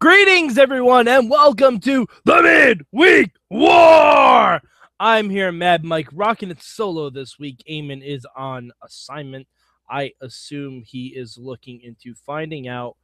Greetings, everyone, and welcome to the Midweek War. I'm here, Mad Mike, rocking it solo this week. Eamon is on assignment. I assume he is looking into finding out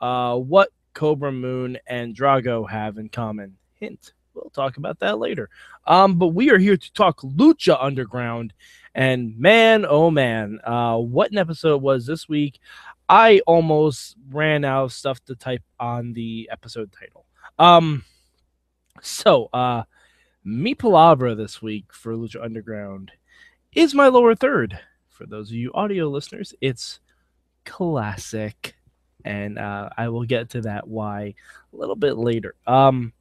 uh, what Cobra Moon and Drago have in common. Hint. We'll talk about that later. Um, but we are here to talk Lucha Underground. And man, oh man, uh, what an episode was this week. I almost ran out of stuff to type on the episode title. Um, so, uh, Mi Palabra this week for Lucha Underground is my lower third. For those of you audio listeners, it's classic. And uh, I will get to that why a little bit later. Um,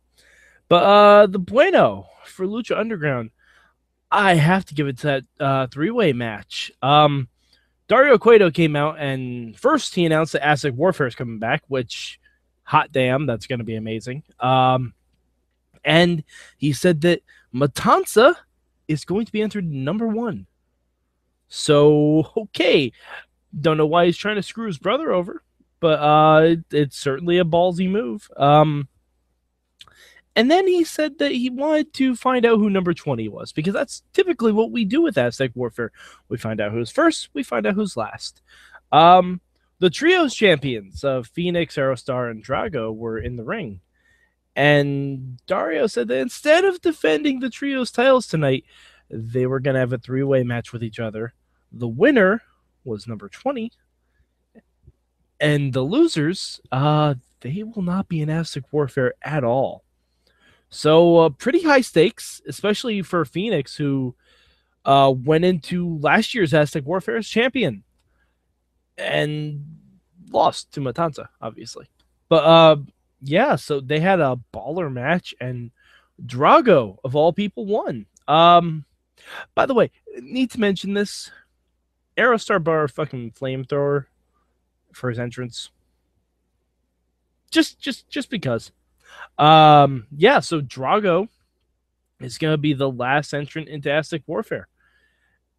but uh, the bueno for Lucha Underground, I have to give it to that uh, three way match. Um, Dario Cueto came out and first he announced that Aztec Warfare is coming back, which hot damn, that's going to be amazing. Um, and he said that Matanza is going to be entered number one. So okay, don't know why he's trying to screw his brother over, but uh, it's certainly a ballsy move. Um, and then he said that he wanted to find out who number 20 was because that's typically what we do with Aztec Warfare. We find out who's first, we find out who's last. Um, the trios champions of Phoenix, Aerostar, and Drago were in the ring. And Dario said that instead of defending the trios titles tonight, they were going to have a three way match with each other. The winner was number 20. And the losers, uh, they will not be in Aztec Warfare at all. So uh, pretty high stakes, especially for Phoenix, who uh, went into last year's Aztec Warfare as champion and lost to Matanza, obviously. But uh, yeah, so they had a baller match, and Drago of all people won. Um, by the way, need to mention this: Aerostar bar fucking flamethrower for his entrance. Just, just, just because. Um, yeah, so Drago is going to be the last entrant into Aztec Warfare.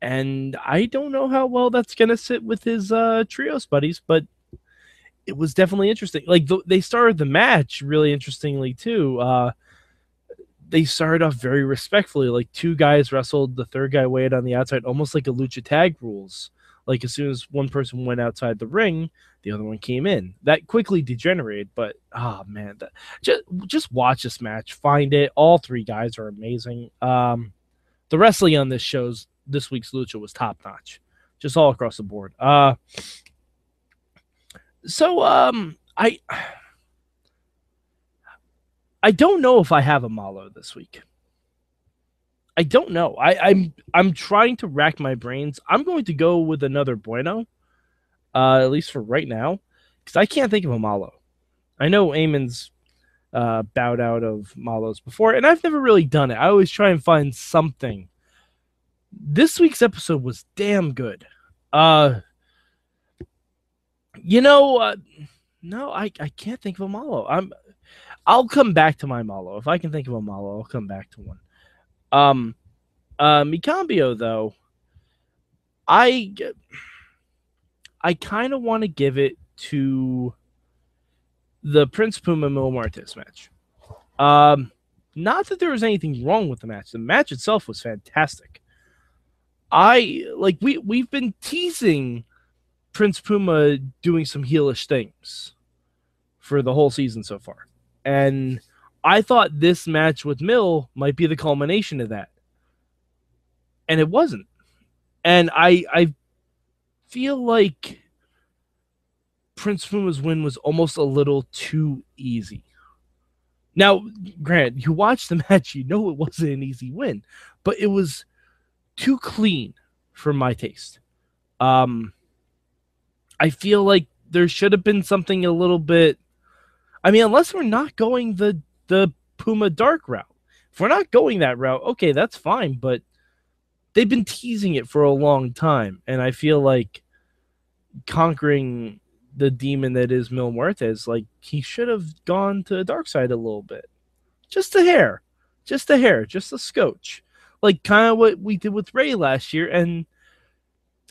And I don't know how well that's going to sit with his uh, trios buddies, but it was definitely interesting. Like th- they started the match really interestingly too. Uh, they started off very respectfully. Like two guys wrestled, the third guy waited on the outside, almost like a lucha tag rules. Like as soon as one person went outside the ring, the other one came in. That quickly degenerated, but oh man, that, just just watch this match, find it. All three guys are amazing. Um, the wrestling on this show's this week's lucha was top notch, just all across the board. Uh, so um, I I don't know if I have a Malo this week. I don't know. I, I'm I'm trying to rack my brains. I'm going to go with another Bueno, uh, at least for right now, because I can't think of a Malo. I know Eamon's uh, bowed out of Malos before, and I've never really done it. I always try and find something. This week's episode was damn good. Uh, you know, uh, no, I, I can't think of a Malo. I'm I'll come back to my Malo. If I can think of a Malo, I'll come back to one. Um, uh, Mi Cambio though, I I kind of want to give it to the Prince Puma Mil Muertes match. Um, not that there was anything wrong with the match. The match itself was fantastic. I like we we've been teasing Prince Puma doing some heelish things for the whole season so far. And I thought this match with Mil might be the culmination of that. And it wasn't. And I I feel like Prince Puma's win was almost a little too easy. Now, Grant, you watched the match, you know it wasn't an easy win, but it was too clean for my taste. Um I feel like there should have been something a little bit I mean, unless we're not going the the Puma Dark route. If we're not going that route, okay, that's fine. But they've been teasing it for a long time, and I feel like conquering the demon that is Mil Muertes, like he should have gone to the dark side a little bit, just a hair, just a hair, just a scotch, like kind of what we did with Rey last year. And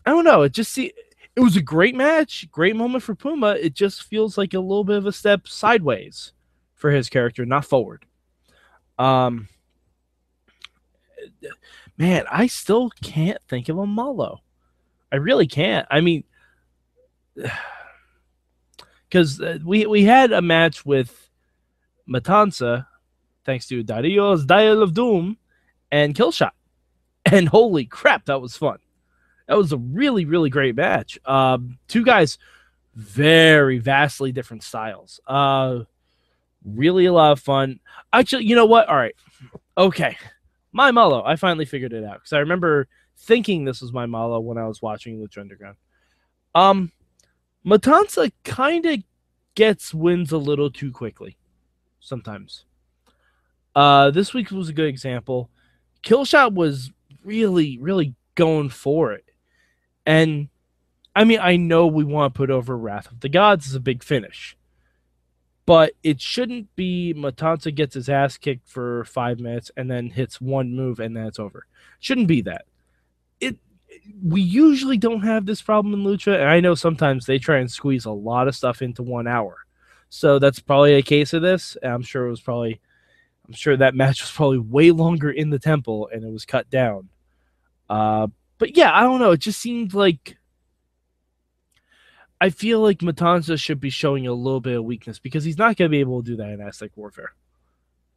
I don't know, it just see it was a great match, great moment for Puma. It just feels like a little bit of a step sideways for his character, not forward. Um, man, I still can't think of a Malo. I really can't. I mean, because uh, we we had a match with Matanza, thanks to Dario's Dial of Doom and Killshot, and holy crap, that was fun. That was a really really great match. Um, two guys, very vastly different styles. Uh, really a lot of fun. Actually, you know what? All right, okay, my Malo. I finally figured it out because I remember thinking this was my Malo when I was watching Lucha Underground. Um, Matanza kind of gets wins a little too quickly sometimes. Uh, this week was a good example. Killshot was really, really going for it. And I mean, I know we want to put over Wrath of the Gods as a big finish, but it shouldn't be Matanza gets his ass kicked for five minutes and then hits one move and then it's over. Shouldn't be that. It we usually don't have this problem in lucha and i know sometimes they try and squeeze a lot of stuff into one hour. So that's probably a case of this. I'm sure it was probably i'm sure that match was probably way longer in the temple and it was cut down. Uh but yeah i don't know. It just seemed like i feel like matanza should be showing a little bit of weakness because he's not going to be able to do that in aztec warfare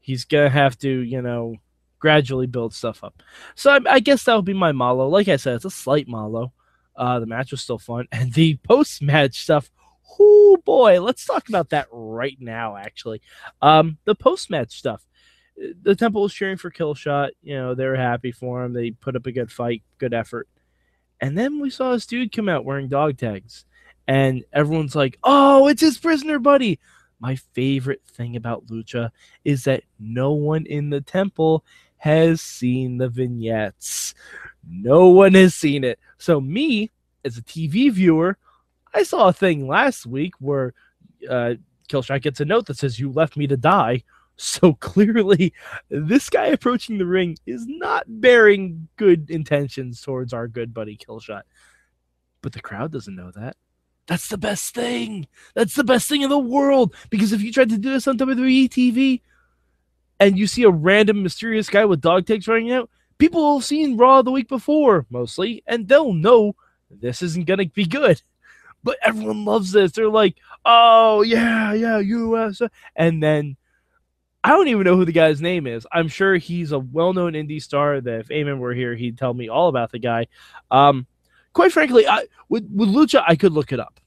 he's going to have to you know gradually build stuff up. So I, I guess that would be my Malo. Like I said, it's a slight Malo. Uh, the match was still fun, and the post match stuff. Oh boy, let's talk about that right now. Actually, um, the post match stuff. The Temple was cheering for Killshot. You know, they were happy for him. They put up a good fight, good effort. And then we saw this dude come out wearing dog tags, and everyone's like, "Oh, it's his prisoner buddy." My favorite thing about Lucha is that no one in the temple has seen the vignettes. No one has seen it. So, me, as a TV viewer, I saw a thing last week where uh, Killshot gets a note that says, You left me to die. So clearly, this guy approaching the ring is not bearing good intentions towards our good buddy Killshot. But the crowd doesn't know that. That's the best thing. That's the best thing in the world. Because if you tried to do this on WWE TV, and you see a random mysterious guy with dog tags running out, people have seen Raw the week before, mostly, and they'll know this isn't going to be good. But everyone loves this. They're like, oh, yeah, yeah, US. And then I don't even know who the guy's name is. I'm sure he's a well known indie star that if Eamon were here, he'd tell me all about the guy. Um, quite frankly, I, with, with Lucha, I could look it up.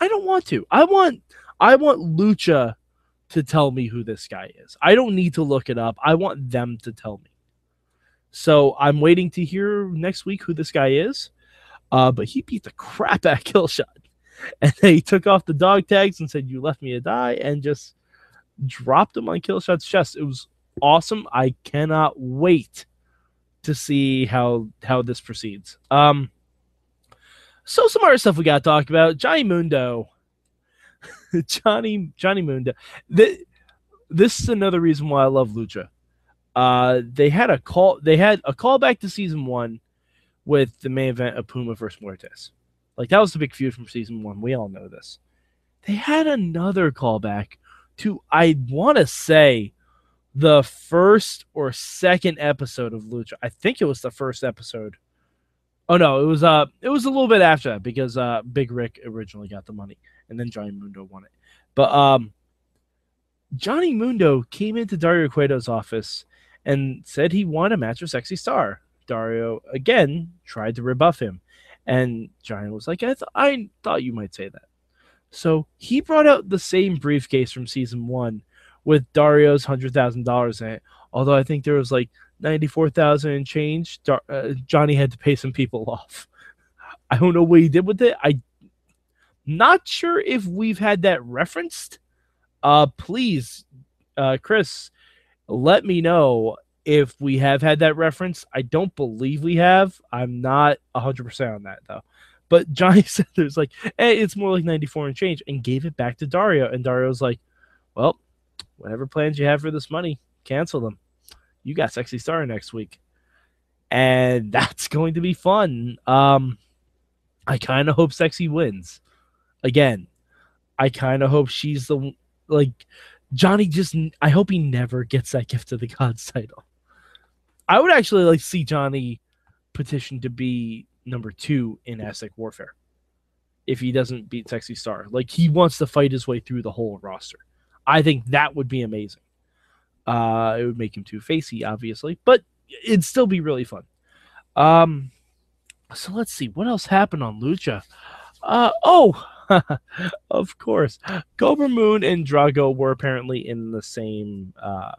I don't want to. I want I want Lucha to tell me who this guy is. I don't need to look it up. I want them to tell me. So I'm waiting to hear next week who this guy is. Uh, but he beat the crap out of Killshot. And he took off the dog tags and said, You left me to die, and just dropped him on Killshot's chest. It was awesome. I cannot wait to see how how this proceeds. Um so some other stuff we got to talk about. Johnny Mundo Johnny Johnny Mundo. The, this is another reason why I love Lucha. Uh, they had a call. They had a callback to season one with the main event of Puma versus Muertes. Like that was the big feud from season one. We all know this. They had another callback to I want to say the first or second episode of Lucha. I think it was the first episode. Oh no, it was uh it was a little bit after that because uh Big Rick originally got the money and then Johnny Mundo won it. But um, Johnny Mundo came into Dario Cueto's office and said he wanted a match with Sexy Star. Dario again tried to rebuff him, and Johnny was like, "I, th- I thought you might say that." So he brought out the same briefcase from season one with Dario's hundred thousand dollars in it. Although I think there was like ninety four thousand and change. Uh, Johnny had to pay some people off. I don't know what he did with it. I not sure if we've had that referenced. Uh, please, uh, Chris, let me know if we have had that reference. I don't believe we have. I'm not 100% on that, though. But Johnny said there's like, hey, it's more like 94 and change, and gave it back to Dario. And Dario's like, well, whatever plans you have for this money, cancel them. You got Sexy Star next week. And that's going to be fun. Um, I kind of hope Sexy wins again, I kind of hope she's the like Johnny just I hope he never gets that gift of the gods title. I would actually like see Johnny petition to be number two in Aztec Warfare if he doesn't beat Sexy Star. Like he wants to fight his way through the whole roster. I think that would be amazing. Uh, it would make him too facey, obviously, but it'd still be really fun. Um, so let's see what else happened on Lucha. Uh, oh, of course, Cobra Moon and Drago were apparently in the same, uh,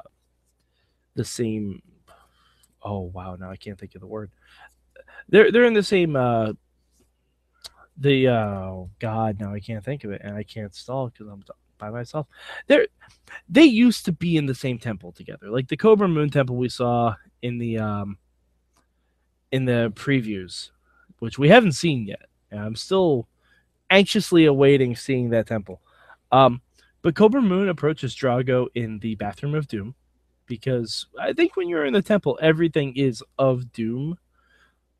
the same. Oh wow, now I can't think of the word. They're they're in the same. Uh, the oh god, now I can't think of it, and I can't stall because I'm by myself. They're they used to be in the same temple together, like the Cobra Moon temple we saw in the um in the previews, which we haven't seen yet. And I'm still anxiously awaiting seeing that temple. Um, but Cobra Moon approaches Drago in the bathroom of Doom because I think when you're in the temple, everything is of Doom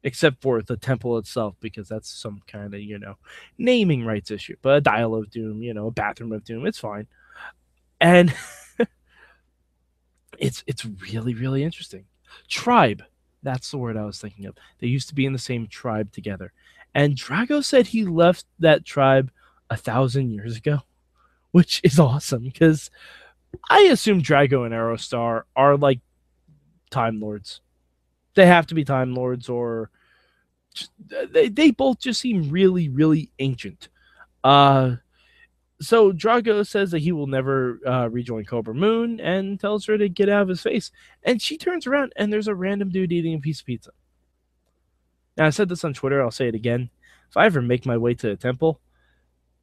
except for the temple itself because that's some kind of you know naming rights issue. But a dial of doom, you know, a bathroom of doom, it's fine, and it's it's really really interesting. Tribe, that's the word I was thinking of. They used to be in the same tribe together, and Drago said he left that tribe a thousand years ago, which is awesome because I assume Drago and Aerostar are like Time Lords they have to be time lords or they, they both just seem really really ancient uh so Drago says that he will never uh, rejoin Cobra Moon and tells her to get out of his face. And she turns around and there's a random dude eating a piece of pizza. Now, I said this on Twitter, I'll say it again. If I ever make my way to the temple,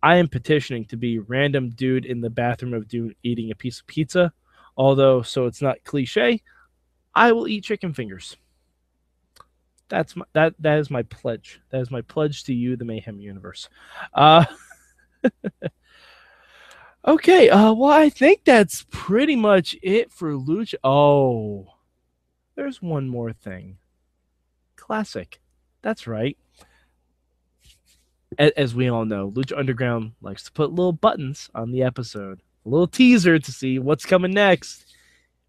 I am petitioning to be random dude in the bathroom of dude eating a piece of pizza. Although, so it's not cliche, I will eat chicken fingers. That's my, that that is my pledge. That is my pledge to you, the Mayhem Universe. Uh, okay. Uh, well, I think that's pretty much it for Lucha. Oh, there's one more thing. Classic. That's right. As we all know, Lucha Underground likes to put little buttons on the episode, a little teaser to see what's coming next.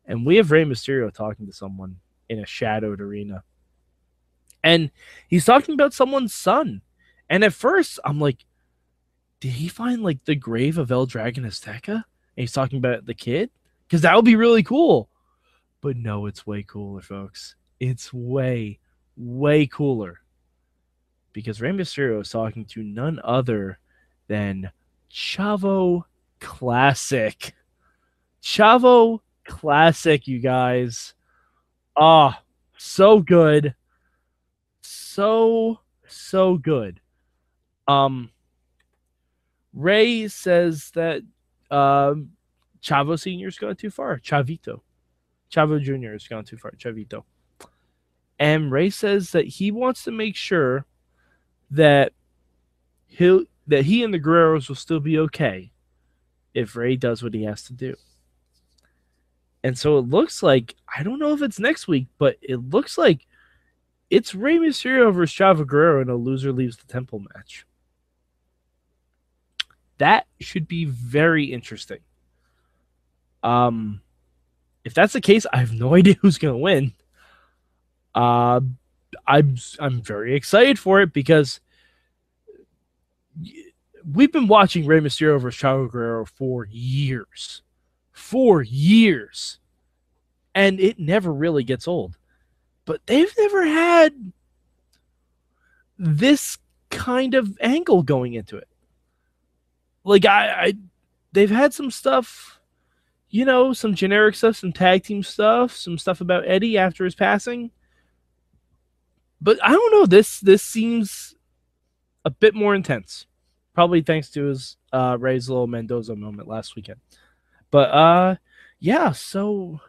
And we have Rey Mysterio talking to someone in a shadowed arena and he's talking about someone's son. And at first, I'm like, did he find like the grave of El Dragon Azteca? And he's talking about the kid because that would be really cool. But no, it's way cooler, folks. It's way, way cooler because Rey Mysterio is talking to none other than Chavo Classic. Chavo Classic, you guys. Ah, oh, so good so so good. Um, Rey says that um, Chavo Senior's gone too far. Chavito, Chavo Junior has gone too far. Chavito, and Rey says that he wants to make sure that he'll that he and the Guerreros will still be okay if Rey does what he has to do. And so it looks like I don't know if it's next week, but it looks like it's Rey Mysterio versus Chavo Guerrero in a loser leaves the temple match. That should be very interesting. Um, if that's the case, I have no idea who's going to win. Uh, I'm I'm very excited for it because we've been watching Rey Mysterio versus Chavo Guerrero for years, for years, and it never really gets old but they've never had this kind of angle going into it. Like I, I they've had some stuff, you know, some generic stuff, some tag team stuff, some stuff about Eddie after his passing. But I don't know, this this seems a bit more intense. Probably thanks to his uh Rey's little Mendoza moment last weekend. But uh yeah, so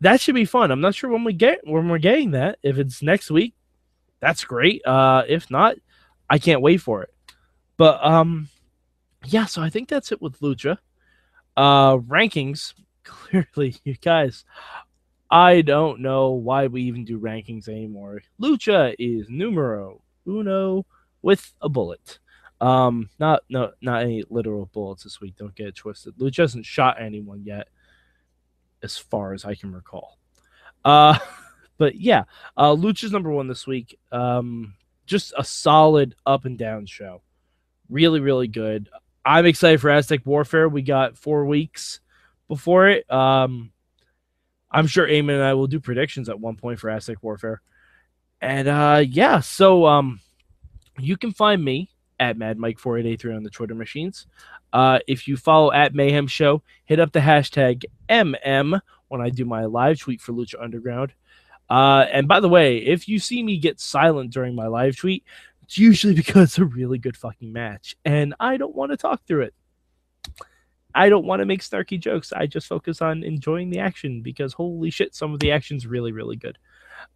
that should be fun. I'm not sure when we get when we're getting that. If it's next week, that's great. Uh, if not, I can't wait for it. But um, yeah. So I think that's it with Lucha. Uh, rankings. Clearly, you guys, I don't know why we even do rankings anymore. Lucha is numero uno with a bullet. Um, not no not any literal bullets this week. Don't get it twisted. Lucha hasn't shot anyone yet, as far as I can recall. Uh, but yeah, uh, Lucha's number one this week. Um, just a solid up and down show. Really, really good. I'm excited for Aztec Warfare. We got four weeks before it. Um, I'm sure Eamon and I will do predictions at one point for Aztec Warfare. And uh, yeah, so um, you can find me at Mad Mike 4883 on the Twitter machines. Uh, if you follow at Mayhem Show, hit up the hashtag MM when I do my live tweet for Lucha Underground. Uh, and by the way, if you see me get silent during my live tweet, it's usually because it's a really good fucking match, and I don't want to talk through it. I don't want to make snarky jokes. I just focus on enjoying the action because holy shit, some of the action's really, really good.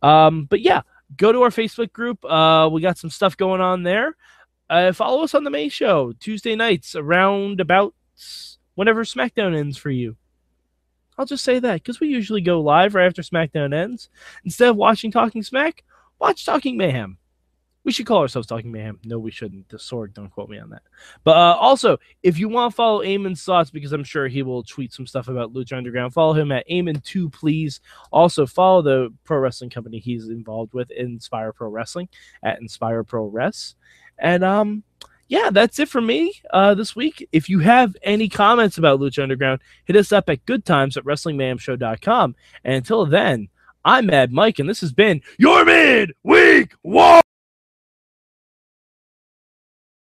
Um, but yeah, go to our Facebook group. Uh, we got some stuff going on there. Uh, follow us on the May show Tuesday nights around about whenever SmackDown ends for you. I'll just say that because we usually go live right after SmackDown ends. Instead of watching Talking Smack, watch Talking Mayhem. We should call ourselves Talking Mayhem. No, we shouldn't. The sword, don't quote me on that. But uh, also, if you want to follow Eamon's thoughts, because I'm sure he will tweet some stuff about Lucha Underground, follow him at Eamon2, please. Also, follow the pro wrestling company he's involved with, Inspire Pro Wrestling, at Inspire Pro Res. And um, yeah, that's it for me uh, this week. If you have any comments about Lucha Underground, hit us up at goodtimes at WrestlingMayhemShow.com. And until then, I'm Mad Mike, and this has been your Mid Week War.